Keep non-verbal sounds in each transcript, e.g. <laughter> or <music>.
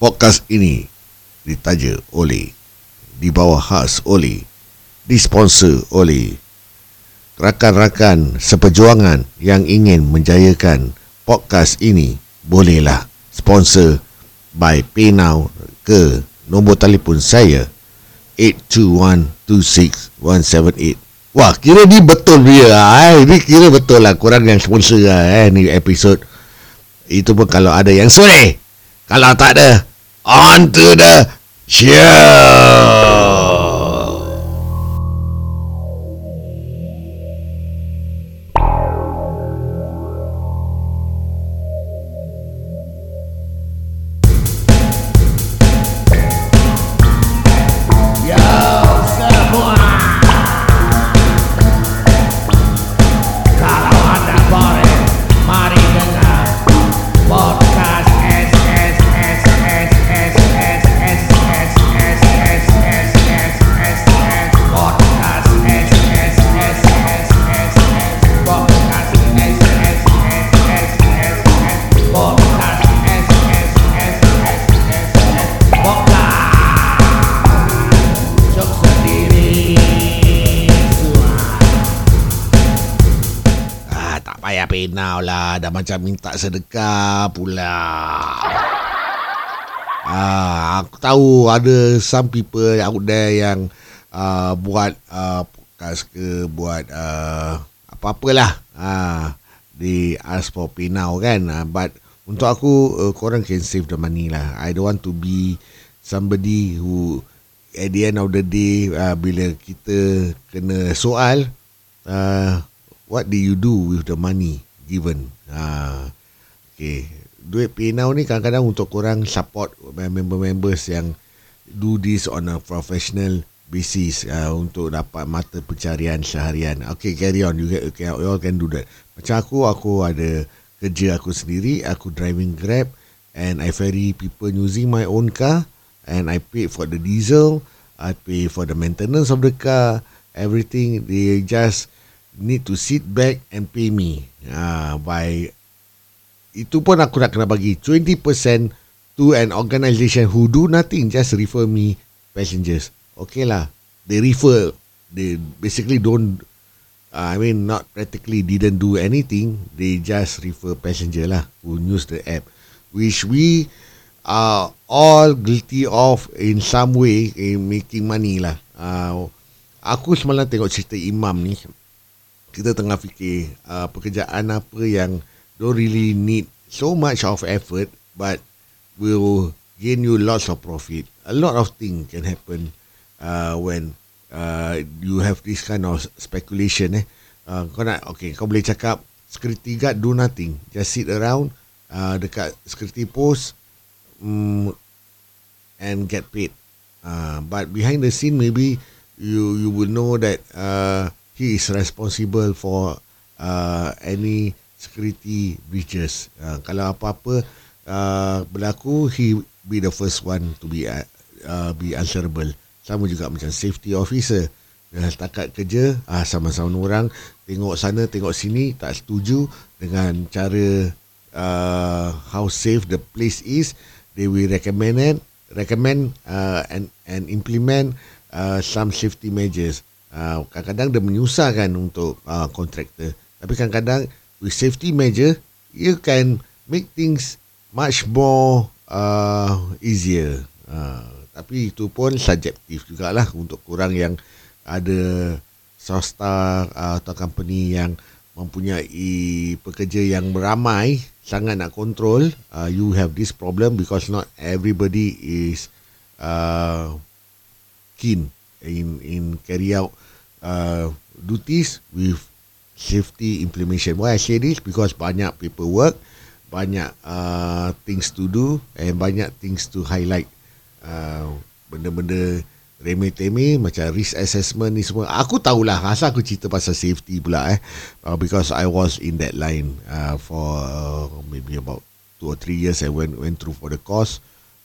Podcast ini ditaja oleh di bawah khas oleh disponsor oleh rakan-rakan seperjuangan yang ingin menjayakan podcast ini bolehlah sponsor by PayNow ke nombor telefon saya 82126178 Wah, kira ni betul dia. Eh. Ni kira betul lah. Korang yang sponsor lah. Eh. Ni episod. Itu pun kalau ada yang sore. Kalau tak ada. On to the show. Macam minta sedekah pula. Ah, aku tahu ada some people out there yang uh, buat uh, podcast ke buat uh, apa-apalah. Uh, di ask for pay now kan. Uh, but untuk aku uh, korang can save the money lah. I don't want to be somebody who at the end of the day uh, bila kita kena soal uh, what do you do with the money given Ha. Okay. Duit PayNow ni kadang-kadang untuk korang support member-members yang do this on a professional basis uh, untuk dapat mata pencarian seharian. Okay, carry on. You, can, you all can do that. Macam aku, aku ada kerja aku sendiri. Aku driving Grab and I ferry people using my own car and I pay for the diesel. I pay for the maintenance of the car. Everything. They just need to sit back and pay me. Uh, by itu pun aku nak kena bagi 20% to an organisation who do nothing just refer me passengers. Okay lah. They refer. They basically don't uh, I mean not practically didn't do anything. They just refer passenger lah who use the app. Which we are all guilty of in some way in making money lah. Uh, aku semalam tengok cerita imam ni kita tengah fikir uh, pekerjaan apa yang don't really need so much of effort but will gain you lots of profit. A lot of things can happen uh, when uh, you have this kind of speculation. Eh. Uh, kau nak, okay, kau boleh cakap security guard do nothing. Just sit around uh, dekat security post um, and get paid. Uh, but behind the scene, maybe you you will know that uh, he is responsible for uh, any security breaches. Uh, kalau apa-apa uh, berlaku, he be the first one to be uh, uh, be answerable. Sama juga macam safety officer. Dah setakat kerja, ah sama-sama orang tengok sana, tengok sini, tak setuju dengan cara uh, how safe the place is. They will recommend it, recommend uh, and and implement uh, some safety measures. Uh, kadang-kadang dia menyusahkan untuk uh, kontraktor. Tapi kadang-kadang with safety measure, you can make things much more uh, easier. Uh, tapi itu pun subjektif jugalah untuk kurang yang ada swasta uh, atau company yang mempunyai pekerja yang beramai sangat nak kontrol uh, you have this problem because not everybody is uh, keen in in carry out uh, duties with safety implementation. Why I say this? Because banyak paperwork, banyak uh, things to do and banyak things to highlight. Uh, benda-benda remeh-temeh macam risk assessment ni semua. Aku tahulah asal aku cerita pasal safety pula eh. Uh, because I was in that line uh, for uh, maybe about two or three years I went went through for the course.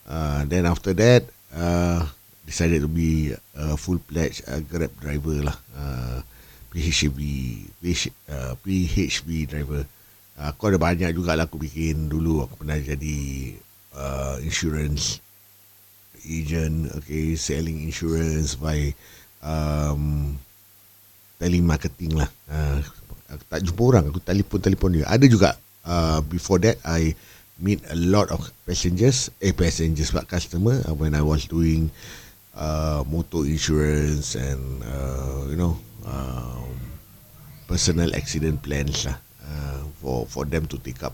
Uh, then after that, uh, decided to be a full pledged uh, Grab driver lah. Uh, PHV, PH, uh, PHV driver. Uh, aku ada banyak juga lah aku bikin dulu. Aku pernah jadi uh, insurance agent, okay, selling insurance by um, telemarketing lah. Uh, aku tak jumpa orang, aku telefon-telefon dia. Ada juga uh, before that I meet a lot of passengers, eh passengers but customer uh, when I was doing uh, motor insurance and uh, you know uh, personal accident plans lah uh, for for them to take up.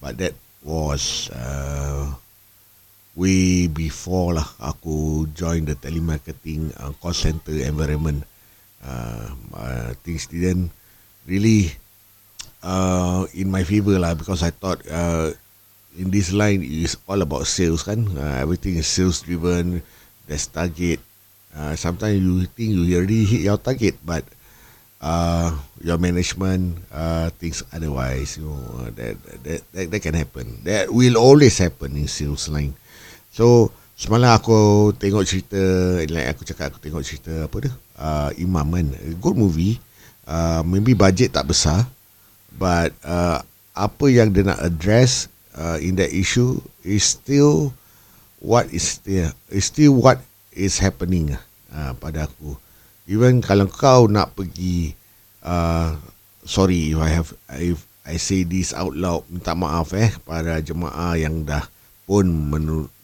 But that was uh, way before lah aku join the telemarketing uh, call center environment. Uh, uh, things didn't really uh, in my favor lah because I thought uh, in this line is all about sales kan. Uh, everything is sales driven. There's target. Uh, sometimes you think you already hit your target, but uh, your management uh, thinks otherwise. You know that, that that that can happen. That will always happen in sales line. So semalam aku tengok cerita, like aku cakap aku tengok cerita apa tu? Uh, Imam kan, good movie. Uh, maybe budget tak besar, but uh, apa yang dia nak address uh, in that issue is still what is there is still what is happening uh, pada aku. Even kalau kau nak pergi uh, sorry if I have if I say this out loud minta maaf eh pada jemaah yang dah pun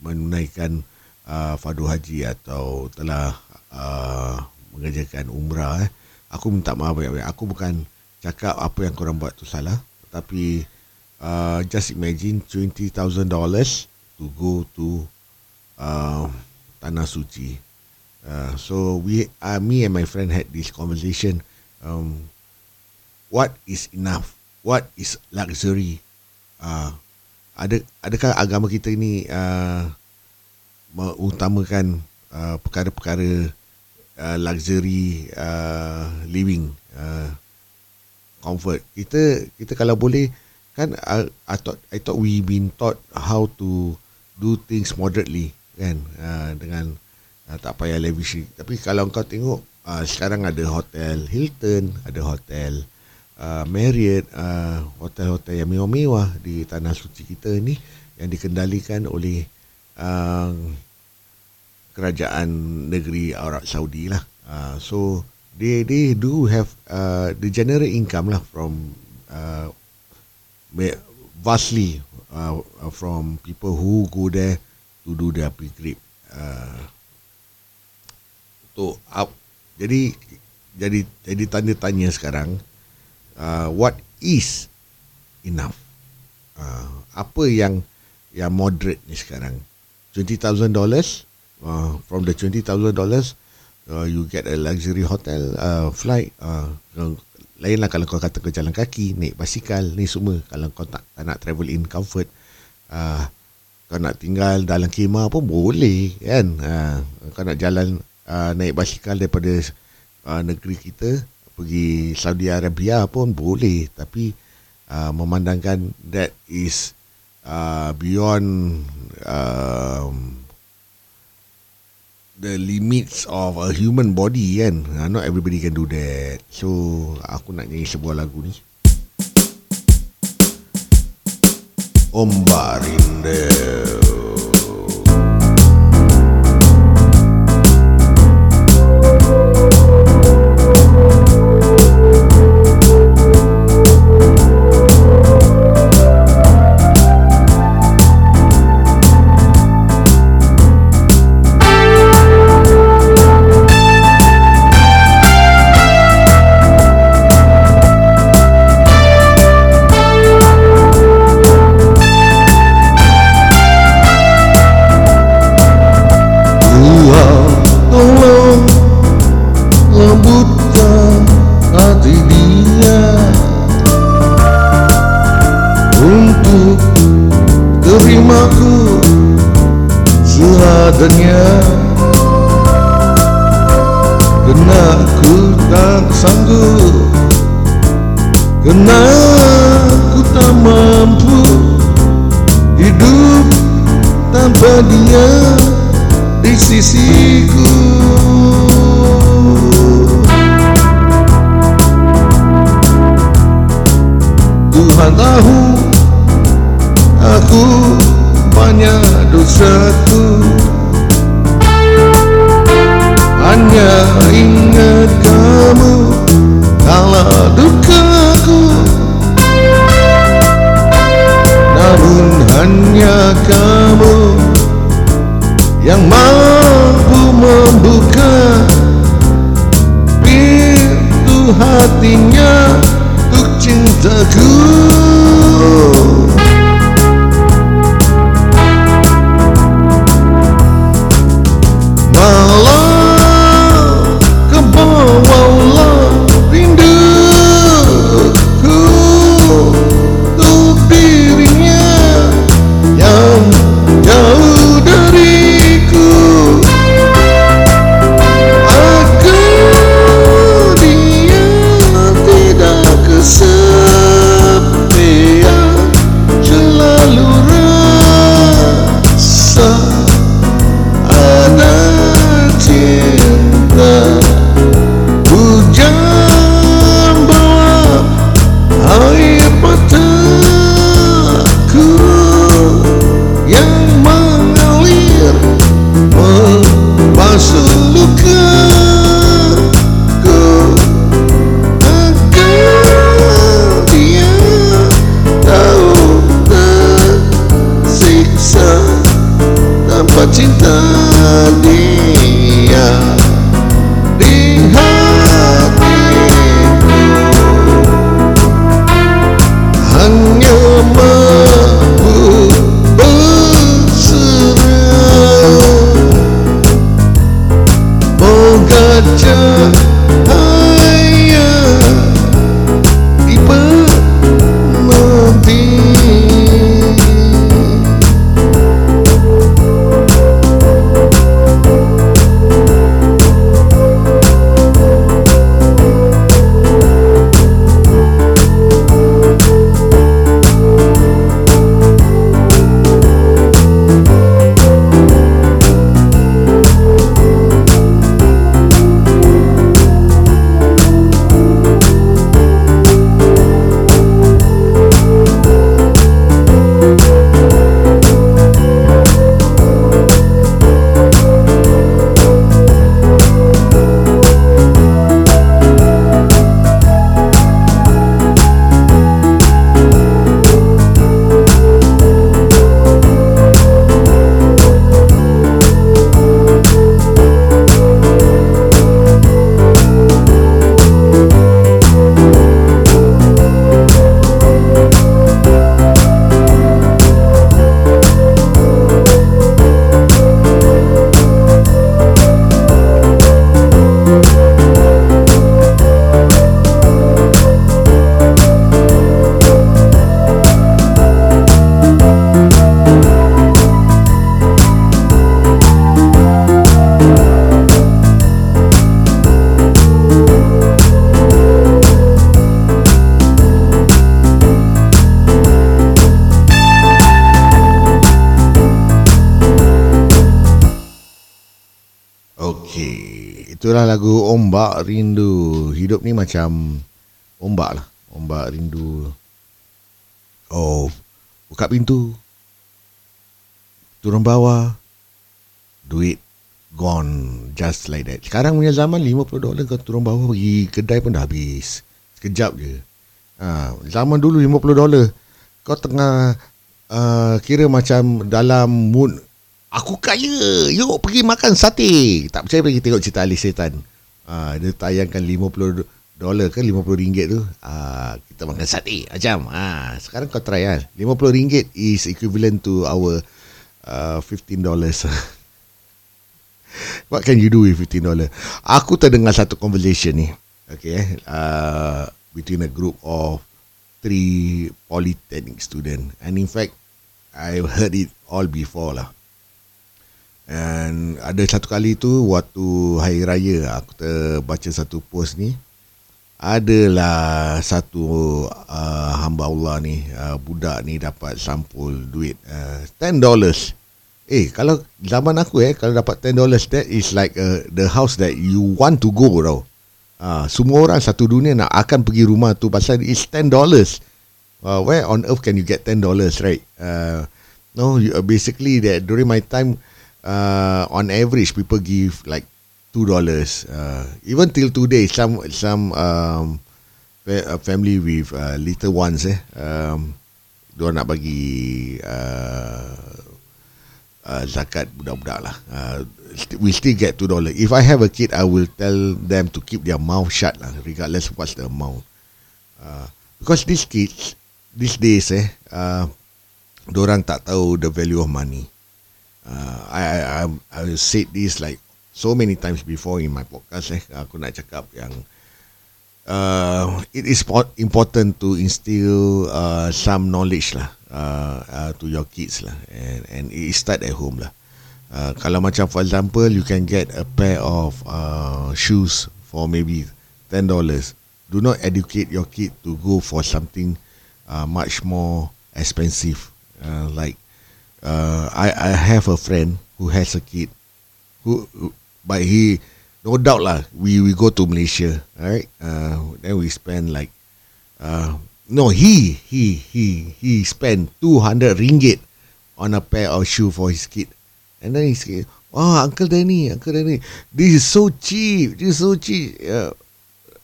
menunaikan uh, fardu haji atau telah uh, mengerjakan umrah eh aku minta maaf banyak-banyak. Aku bukan cakap apa yang korang buat tu salah tapi uh, just imagine twenty thousand dollars to go to uh, tanah suci. Uh, so we, uh, me and my friend had this conversation. Um, what is enough? What is luxury? Uh, ada adakah agama kita ini uh, mengutamakan uh, perkara-perkara uh, luxury uh, living uh, comfort? Kita kita kalau boleh kan I, I thought I thought we been taught how to do things moderately kan? Uh, dengan uh, tak payah lavish tapi kalau kau tengok uh, sekarang ada hotel Hilton ada hotel uh, Marriott uh, hotel-hotel yang mewah-mewah di tanah suci kita ni yang dikendalikan oleh uh, kerajaan negeri Arab Saudi lah. Uh, so they they do have uh, the general income lah from uh, vastly uh, from people who go there to do their pilgrim. Uh, to up. Jadi jadi jadi tanya-tanya sekarang uh, what is enough? Uh, apa yang yang moderate ni sekarang? $20,000 uh, from the $20,000 uh, you get a luxury hotel uh, flight uh, Lainlah kalau kau kata kau jalan kaki, naik basikal, ni semua. Kalau kau tak, tak nak travel in comfort, uh, kau nak tinggal dalam kemah pun boleh kan. Uh, kau nak jalan uh, naik basikal daripada uh, negeri kita, pergi Saudi Arabia pun boleh. Tapi uh, memandangkan that is uh, beyond... Uh, the limits of a human body kan uh, not everybody can do that so aku nak nyanyi sebuah lagu ni Ombak itulah lagu Ombak Rindu. Hidup ni macam ombak lah. Ombak rindu. Oh, buka pintu. Turun bawah. Duit gone just like that. Sekarang punya zaman 50 dolar kau turun bawah pergi kedai pun dah habis. Sekejap je. Ha, zaman dulu 50 dolar kau tengah uh, kira macam dalam mood Aku kaya. Yuk pergi makan sate. Tak percaya pergi tengok cerita Ali Setan. Ah, dia tayangkan 50 dolar ke 50 ringgit tu. Ah, kita makan sate macam. Ah, sekarang kau try kan. 50 ringgit is equivalent to our uh, 15 dollars. <laughs> What can you do with 15 dollar? Aku terdengar satu conversation ni. Okay, uh, between a group of three polytechnic student. And in fact, I've heard it all before lah. And ada satu kali tu waktu hari raya aku terbaca satu post ni adalah satu uh, hamba Allah ni uh, budak ni dapat sampul duit uh, 10 dollars. Eh kalau zaman aku eh kalau dapat 10 dollars that is like uh, the house that you want to go tau. Uh, semua orang satu dunia nak akan pergi rumah tu pasal it's 10 dollars. Uh, where on earth can you get 10 dollars right? Uh, no you, uh, basically that during my time uh, on average people give like two dollars. Uh, even till today, some some um, fa- uh, family with uh, little ones eh, um, dia nak bagi uh, uh, zakat budak-budak lah. Uh, we still get two dollar. If I have a kid, I will tell them to keep their mouth shut lah, regardless what's the amount. Uh, because these kids, these days eh, uh, orang tak tahu the value of money. Uh, I, I I said this like so many times before in my podcast eh. Aku nak cakap yang uh, it is important to instill uh, some knowledge lah uh, uh, to your kids lah and and it start at home lah. Uh, kalau macam for example you can get a pair of uh, shoes for maybe ten dollars. Do not educate your kid to go for something uh, much more expensive. Uh, like uh, I I have a friend who has a kid who, but he no doubt lah we we go to Malaysia right? Uh, then we spend like uh, no he he he he spent 200 ringgit on a pair of shoe for his kid. And then he said oh uncle Danny uncle Danny this is so cheap this is so cheap. Uh,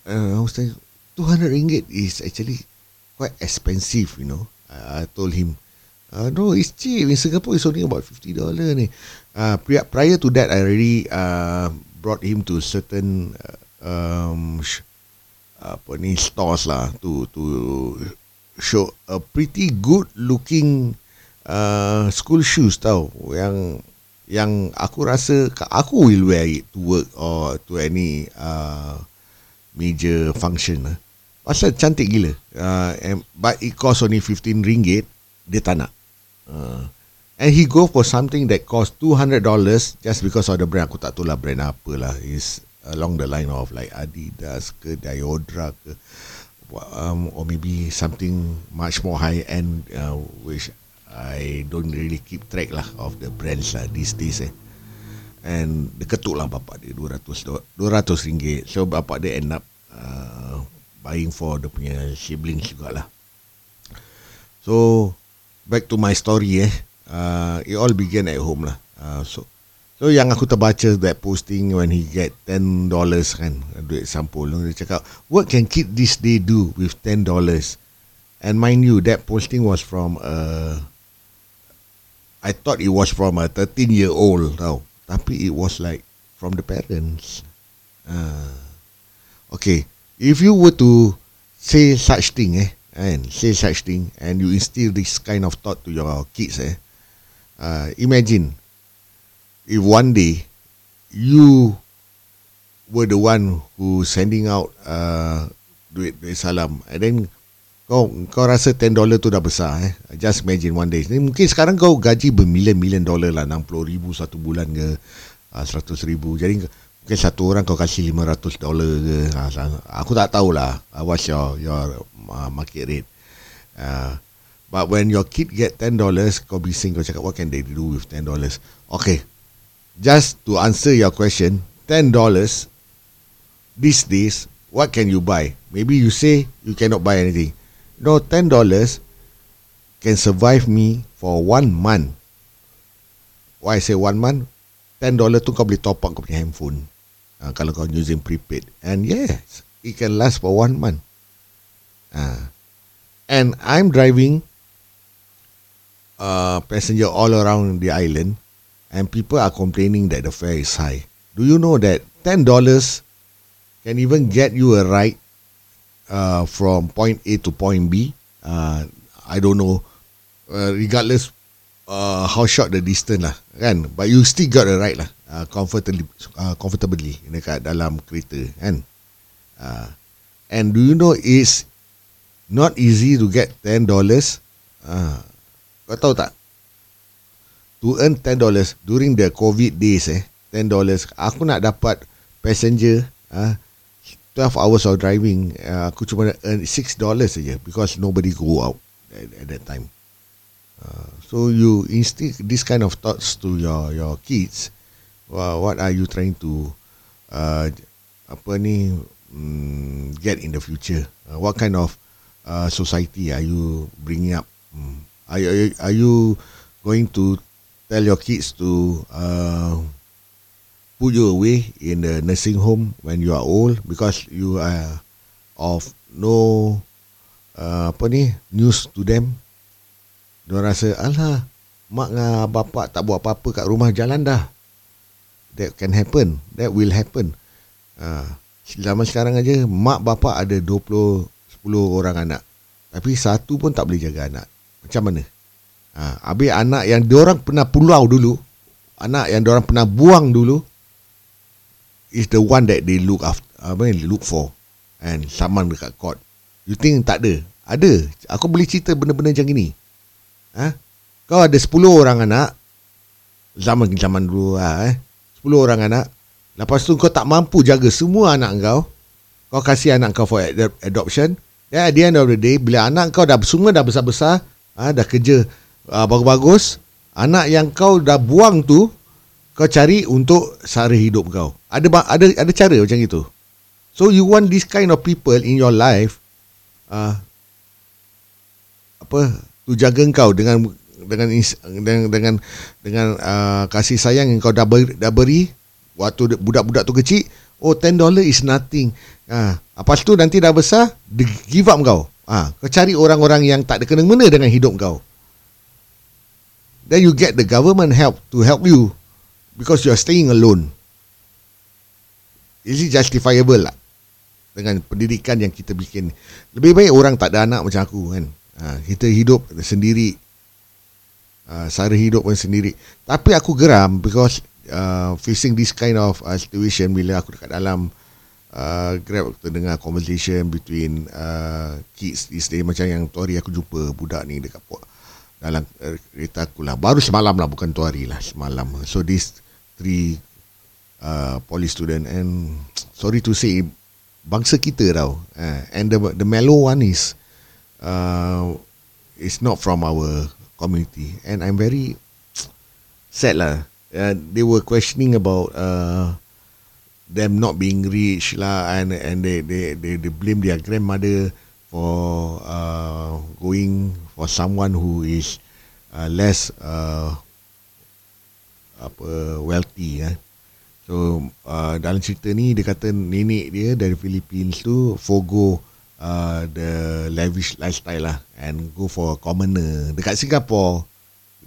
uh, I was saying 200 ringgit is actually quite expensive you know. I, I told him Uh, no, it's cheap. In Singapore, it's only about fifty dollar ni. Uh, prior, prior to that, I already uh, brought him to certain uh, um, sh- apa ni stores lah to to show a pretty good looking uh, school shoes tau yang yang aku rasa aku will wear it to work or to any uh, major function lah. Pasal cantik gila. Uh, and, but it cost only 15 ringgit. Dia tak nak. Uh, and he go for something that cost $200 just because of the brand. Aku tak tahu lah brand apa lah. It's along the line of like Adidas ke Diodra ke. Um, or maybe something much more high end uh, which I don't really keep track lah of the brands lah these days eh. And dia ketuk lah bapak dia 200 200 ringgit. So bapak dia end up uh, buying for the punya siblings jugalah. So back to my story eh. Uh, it all began at home lah. Uh, so so yang aku terbaca that posting when he get $10 kan duit sampul. Dia cakap what can kid this day do with $10 and mind you that posting was from uh, I thought it was from a 13 year old tau. Tapi it was like from the parents. Uh, okay. If you were to say such thing eh and say such thing and you instill this kind of thought to your kids eh? Uh, imagine if one day you were the one who sending out uh, duit duit salam and then kau kau rasa 10 dollar tu dah besar eh? Just imagine one day. Ni mungkin sekarang kau gaji bermilion-milion dollar lah 60 ribu satu bulan ke uh, 100 ribu. Jadi mungkin satu orang kau kasih 500 dollar ke. Uh, aku tak tahulah. Uh, what's your your uh, market rate? Uh, but when your kid get 10 dollars kau bising kau cakap what can they do with 10 dollars? Okay. Just to answer your question 10 dollars these days what can you buy? Maybe you say you cannot buy anything. No 10 dollars can survive me for one month. Why I say one month? 10 dollar tu kau boleh top up kau punya handphone uh, kalau kau using prepaid and yes it can last for one month uh, and I'm driving uh, passenger all around the island and people are complaining that the fare is high. Do you know that ten dollars can even get you a ride uh, from point A to point B? Uh, I don't know. Uh, regardless uh, how short the distance lah, kan? But you still got a ride lah, uh, comfortably, uh, comfortably dekat dalam kereta, kan? Uh, and do you know it's not easy to get ten dollars? Uh, kau tahu tak? To earn ten dollars during the COVID days eh, ten dollars. Aku nak dapat passenger uh, 12 hours of driving, uh, aku cuma earn six dollars saja because nobody go out at, at that time. Uh, so you instill this kind of thoughts to your your kids. Well, what are you trying to uh, apa ni um, get in the future? Uh, what kind of uh, society are you bringing up? Um, are, you, are you going to tell your kids to uh, put you away in the nursing home when you are old because you are of no uh, apa ni news to them. Dia rasa alah mak dengan bapak tak buat apa-apa kat rumah jalan dah. That can happen. That will happen. Uh, zaman sekarang aja mak bapak ada 20 10 orang anak. Tapi satu pun tak boleh jaga anak. Macam mana? Ha, habis anak yang diorang pernah pulau dulu, anak yang diorang pernah buang dulu, is the one that they look after, apa yang look for and saman dekat court. You think tak ada? Ada. Aku boleh cerita benda-benda macam ini. Ha? Kau ada 10 orang anak zaman zaman dulu ha, eh. 10 orang anak. Lepas tu kau tak mampu jaga semua anak kau. Kau kasih anak kau for adoption. Ya, yeah, at the end of the day bila anak kau dah semua dah besar-besar, ha, dah kerja uh, bagus-bagus, anak yang kau dah buang tu kau cari untuk sara hidup kau. Ada ada ada cara macam itu. So you want this kind of people in your life uh, apa tu jaga kau dengan dengan dengan dengan, dengan uh, kasih sayang yang kau dah beri, dah beri waktu budak-budak tu kecil oh 10 dollar is nothing uh, lepas tu nanti dah besar give up kau uh, kau cari orang-orang yang tak ada kena-mena dengan hidup kau then you get the government help to help you because you are staying alone. Is it justifiable lah? Dengan pendidikan yang kita bikin. Lebih baik orang tak ada anak macam aku kan. Ha, kita hidup sendiri. Uh, cara hidup pun sendiri. Tapi aku geram because uh, facing this kind of uh, situation bila aku dekat dalam uh, grab waktu dengar conversation between uh, kids these days macam yang tu hari aku jumpa budak ni dekat port dalam kereta aku lah. Baru semalam lah bukan tu hari lah semalam. So this three uh, poly student and <tsk> sorry to say bangsa kita tau. Uh, and the the mellow one is uh, is not from our community. And I'm very sad lah. Uh, they were questioning about uh, them not being rich lah. And and they they they, they blame their grandmother for uh, going for someone who is uh, less uh, apa wealthy eh. So uh, dalam cerita ni dia kata nenek dia dari Philippines tu forgo uh, the lavish lifestyle lah and go for a commoner dekat Singapore.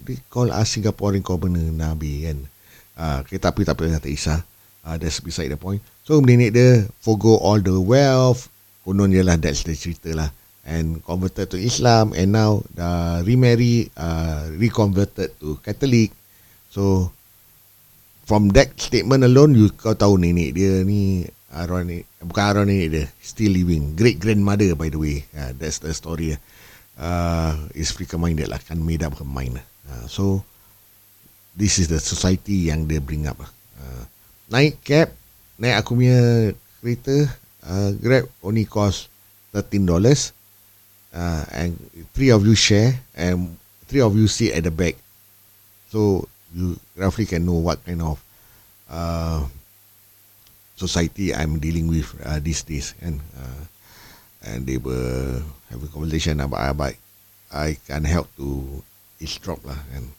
They call us Singaporean commoner Nabi kan. Uh, okay, tapi tak payah tak isah. Uh, that's beside the point. So nenek dia forgo all the wealth. Konon je lah that's the cerita lah. And converted to Islam and now dah remarry, uh, reconverted to Catholic. So from that statement alone you kau tahu nenek dia ni arwah ni bukan nenek dia still living. Great grandmother by the way. Uh, that's the story. Uh, is freaker minded lah kan made up her mind. Uh, so this is the society yang dia bring up uh, naik cab naik aku punya kereta uh, grab only cost 13 dollars. Uh, and three of you share and three of you sit at the back. So you roughly can know what kind of uh, society I'm dealing with uh, these days and uh, and they were having conversation about about I can help to eavesdrop lah and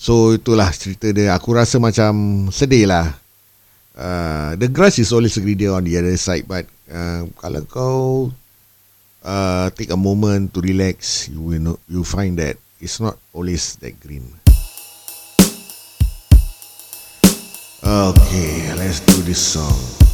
so itulah cerita dia. Aku rasa macam sedih lah. Uh, the grass is always greener on the other side but uh, kalau kau uh, take a moment to relax you will know, you find that it's not always that green. Okay, let's do this song.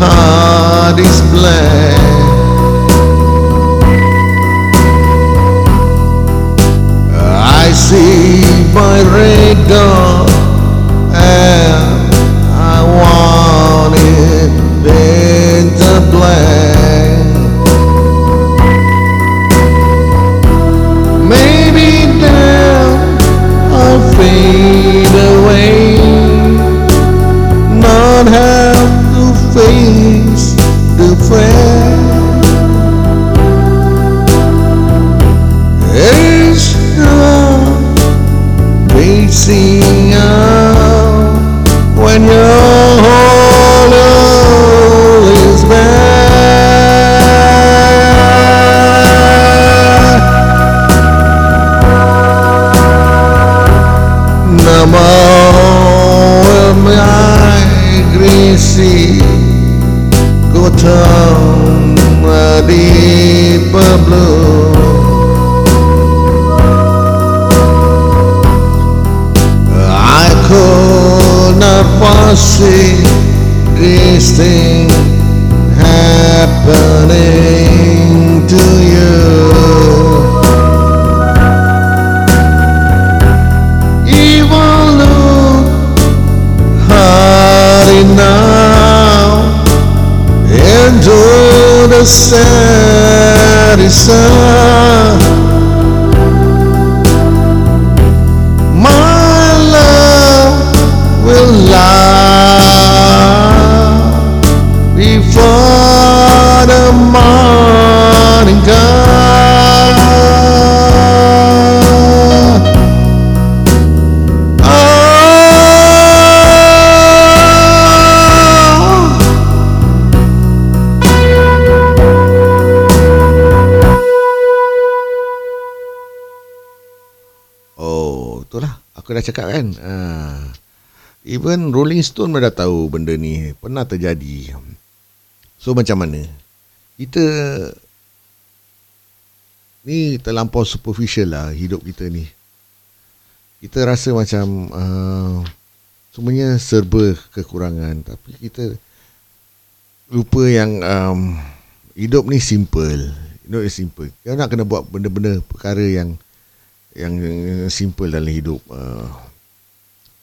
My <laughs> dançar e sar dah cakap kan. Uh, even Rolling Stone pun dah tahu benda ni. Pernah terjadi. So, macam mana? Kita ni terlampau superficial lah hidup kita ni. Kita rasa macam uh, semuanya serba kekurangan. Tapi kita lupa yang um, hidup ni simple. Hidup ni simple. Kita nak kena buat benda-benda perkara yang yang simple dalam hidup. Uh,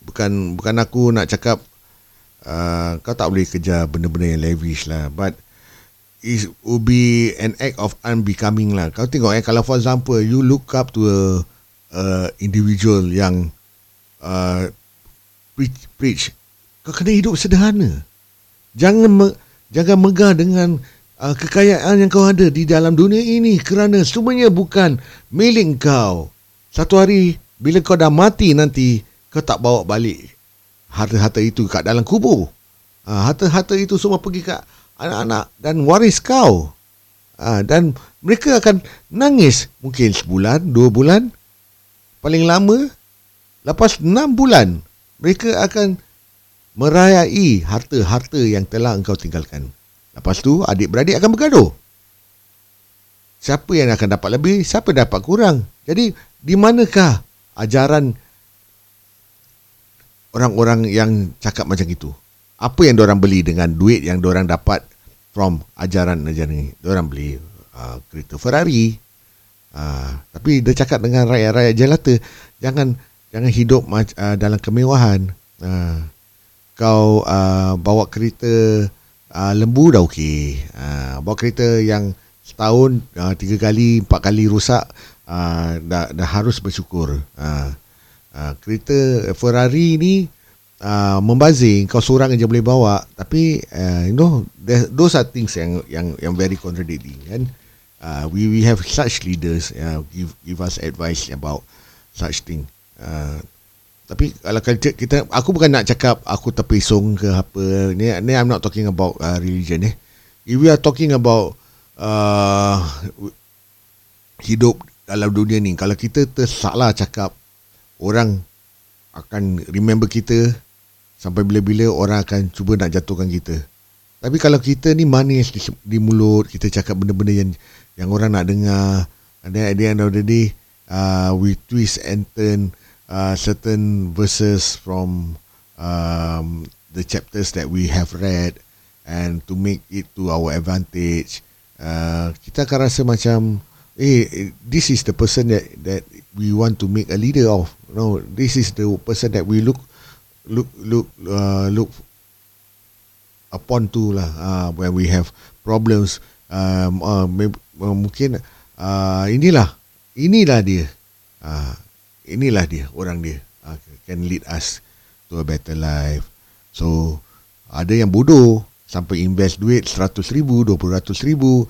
bukan bukan aku nak cakap uh, kau tak boleh kejar benda-benda yang lavish lah. But it will be an act of unbecoming lah. Kau tengok eh, kalau for example you look up to a, a individual yang uh, preach, preach, kau kena hidup sederhana. Jangan me, jangan megah dengan uh, kekayaan yang kau ada di dalam dunia ini kerana semuanya bukan milik kau. Satu hari bila kau dah mati nanti kau tak bawa balik harta-harta itu kat dalam kubur. Uh, harta-harta itu semua pergi kat anak-anak dan waris kau. Uh, dan mereka akan nangis mungkin sebulan, dua bulan. paling lama lepas 6 bulan mereka akan merayai harta-harta yang telah engkau tinggalkan. Lepas tu adik-beradik akan bergaduh. Siapa yang akan dapat lebih, siapa dapat kurang. Jadi di manakah ajaran orang-orang yang cakap macam itu? Apa yang orang beli dengan duit yang orang dapat from ajaran-ajaran ini? Orang beli uh, kereta Ferrari. Uh, tapi dia cakap dengan rakyat-rakyat jelata, jangan jangan hidup uh, dalam kemewahan. Uh, kau uh, bawa kereta uh, lembu dah okey. Uh, bawa kereta yang setahun uh, tiga kali, empat kali rusak, uh, dah, dah harus bersyukur. Uh, uh, kereta Ferrari ni uh, membazir, kau seorang aja boleh bawa. Tapi, uh, you know, those are things yang yang yang very contradicting. Kan? Uh, we we have such leaders uh, give give us advice about such thing. Uh, tapi kalau kita, kita aku bukan nak cakap aku terpesong ke apa ni ni I'm not talking about uh, religion eh if we are talking about uh, hidup dalam dunia ni kalau kita tersalah cakap orang akan remember kita sampai bila-bila orang akan cuba nak jatuhkan kita. Tapi kalau kita ni manis di, di mulut kita cakap benda-benda yang yang orang nak dengar and then at the end of the day uh, we twist and turn uh, certain verses from um, the chapters that we have read and to make it to our advantage uh, kita akan rasa macam eh this is the person that that we want to make a leader of. No this is the person that we look look look uh, look upon to lah uh, when we have problems. Um, uh, uh, mungkin uh, inilah inilah dia. Uh, inilah dia orang dia. Uh, can lead us to a better life. So ada yang bodoh sampai invest duit 100 ribu 200 ribu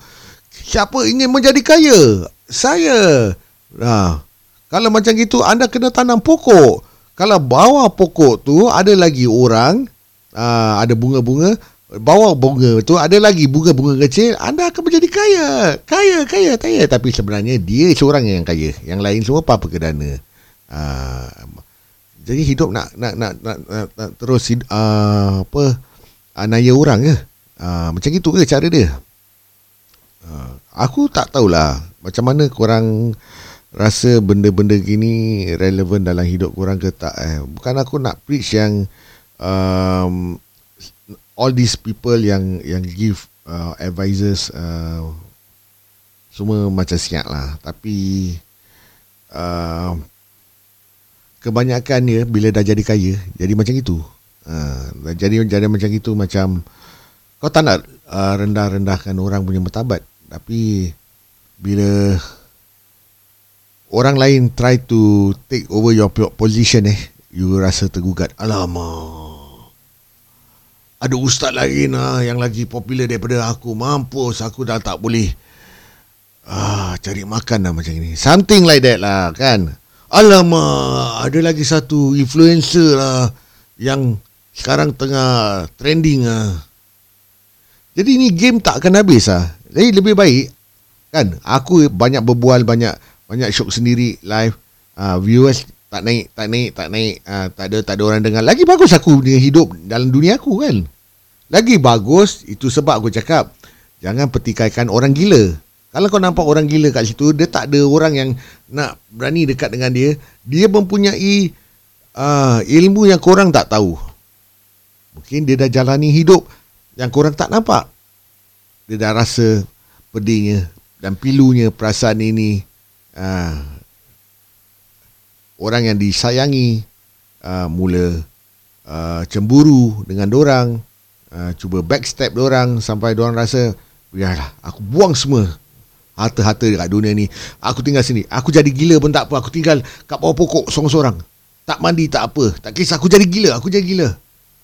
siapa ingin menjadi kaya? Saya. Nah kalau macam gitu anda kena tanam pokok. Kalau bawah pokok tu ada lagi orang uh, ada bunga-bunga bawah bunga tu ada lagi bunga-bunga kecil anda akan menjadi kaya. Kaya kaya kaya. Tapi sebenarnya dia seorang yang kaya. Yang lain semua apa-apa kedana Uh, jadi hidup nak nak nak nak, nak, nak terus uh, apa? Anaya orang ke? Uh, macam itu ke cara dia? Uh, aku tak tahulah macam mana korang rasa benda-benda gini relevan dalam hidup korang ke tak eh. Bukan aku nak preach yang um, all these people yang yang give uh, advisors uh, semua macam siap lah. Tapi uh, kebanyakan dia bila dah jadi kaya jadi macam itu. Ha, jadi jadi macam itu macam kau tak nak uh, rendah-rendahkan orang punya martabat tapi bila orang lain try to take over your position eh you rasa tergugat. Alamak. Ada ustaz lain ah yang lagi popular daripada aku. Mampus aku dah tak boleh ah cari makan lah macam ini. Something like that lah kan? Alamak, ada lagi satu influencer lah yang sekarang tengah trending lah. Jadi ni game tak akan habis lah. Jadi lebih baik kan aku banyak berbual banyak banyak shock sendiri live uh, viewers tak naik tak naik tak naik uh, tak ada tak ada orang dengar lagi bagus aku dia hidup dalam dunia aku kan lagi bagus itu sebab aku cakap jangan petikaikan orang gila kalau kau nampak orang gila kat situ, dia tak ada orang yang nak berani dekat dengan dia. Dia mempunyai uh, ilmu yang korang tak tahu. Mungkin dia dah jalani hidup yang korang tak nampak. Dia dah rasa pedihnya dan pilunya perasaan ini. Uh, orang yang disayangi uh, mula uh, cemburu dengan orang, uh, cuba backstab orang sampai orang rasa biarlah aku buang semua harta-harta dekat dunia ni. Aku tinggal sini. Aku jadi gila pun tak apa. Aku tinggal kat bawah pokok seorang-seorang. Tak mandi tak apa. Tak kisah aku jadi gila. Aku jadi gila.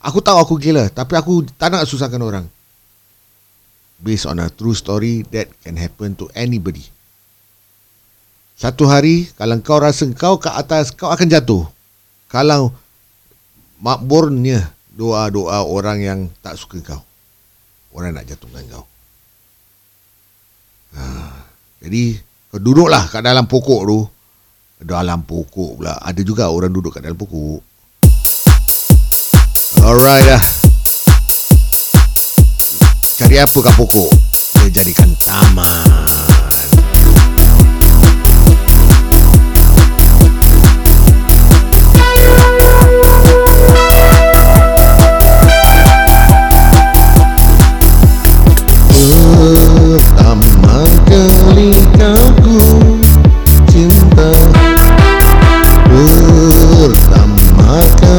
Aku tahu aku gila. Tapi aku tak nak susahkan orang. Based on a true story that can happen to anybody. Satu hari, kalau kau rasa kau ke atas, kau akan jatuh. Kalau makburnya doa-doa orang yang tak suka kau. Orang nak jatuhkan kau. Ha. Jadi kau duduklah kat dalam pokok tu. dalam pokok pula. Ada juga orang duduk kat dalam pokok. Alright lah. Cari apa kat pokok? Dia jadikan taman. Pertama kali kau cinta Pertama kali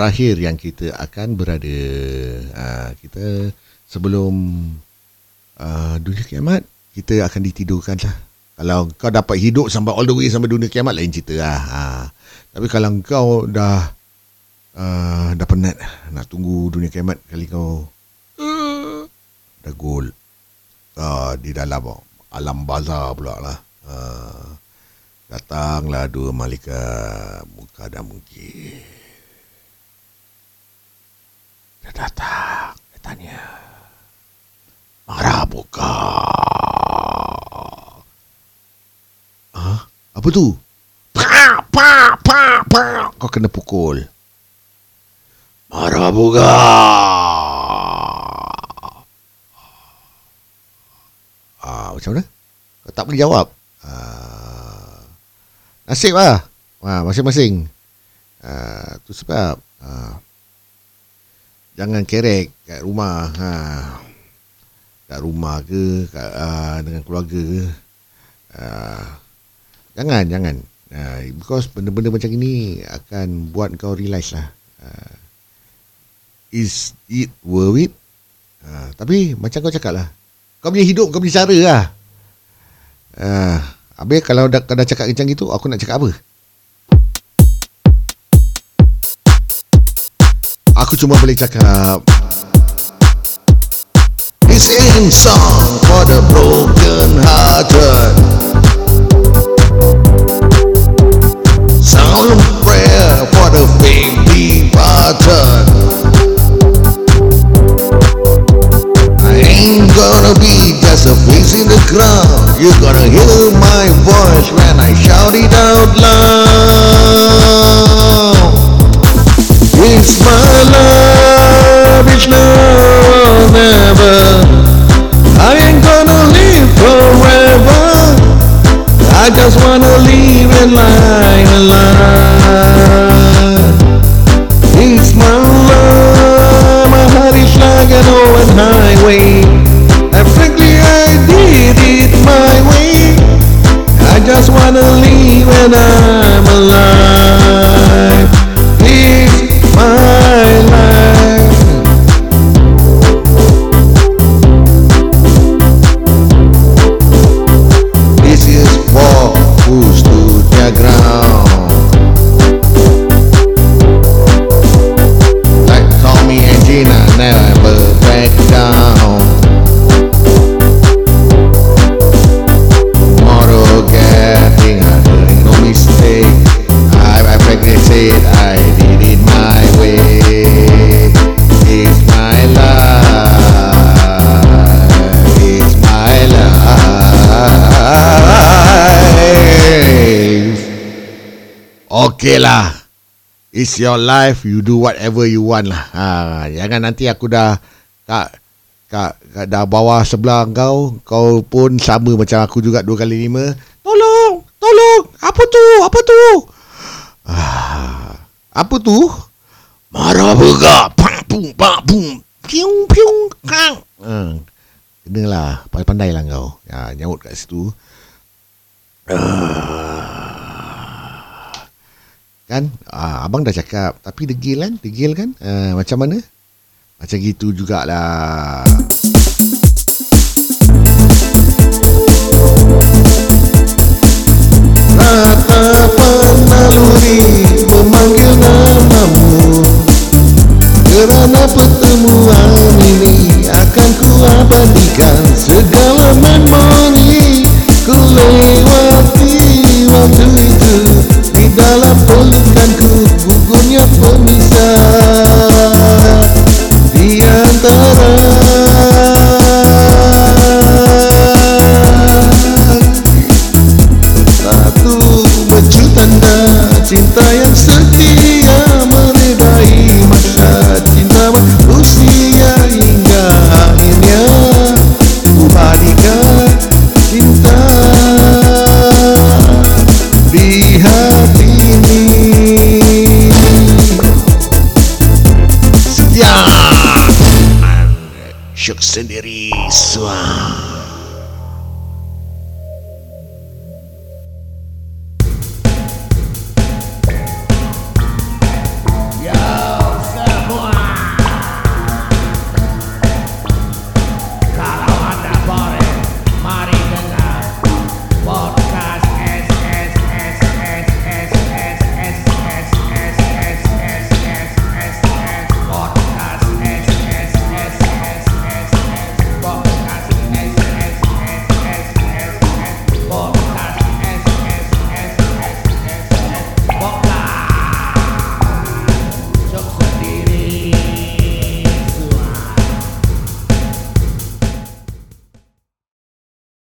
terakhir yang kita akan berada. Ha, kita sebelum uh, dunia kiamat, kita akan ditidurkan lah. Kalau kau dapat hidup sampai all the way sampai dunia kiamat, lain cerita lah. Ha. Tapi kalau kau dah uh, dah penat nak tunggu dunia kiamat, kali kau uh, dah goal uh, di dalam alam bazar pula lah. Uh, Datanglah dua malaikat muka dan mungkin. Dia datang, dia tanya. Marah buka. Hah? Apa tu? Pa, pa, pa, pa. Kau kena pukul. Marah buka. Ah, macam mana? Kau tak boleh jawab. Ah, Nasib lah ha, Masing-masing ha, Tu sebab ha, Jangan kerek kat rumah ha, Kat rumah ke kat, ha, Dengan keluarga ke ha, Jangan Jangan. Ha, Because benda-benda macam ini Akan buat kau realise lah ha, Is it worth it? Ha, Tapi macam kau cakap lah Kau punya hidup Kau punya cara lah. Ha, Habis kalau dah, kau dah cakap macam gitu, aku nak cakap apa? Cakap This ain't song for the broken hearted Sound of prayer for the faith departed I ain't gonna be just a face in the crowd You're gonna hear my voice when I shout it out loud It's my love, it's now or never I ain't gonna live forever. I just wanna live in line alive. It's my love, my heart is like an open highway. And frankly I did it my way. I just wanna live when I'm alive Okay lah. It's your life. You do whatever you want lah. Ha, Jangan nanti aku dah Kak Kak, kak dah bawah sebelah kau. Kau pun sama macam aku juga Dua kali lima. Tolong Tolong. Apa tu? Apa tu? Ah, Apa tu? Marah bergak. Pang pung pang pung. Piung piung kang. Hmm. Kenalah Pandai-pandai lah kau. Ya, Nyaut kat situ kan? Uh, abang dah cakap. Tapi degil kan? Degil kan? Uh, macam mana? Macam gitu jugalah. Rata penaluri memanggil namamu. Kerana pertemuan ini akan ku abadikan segala memori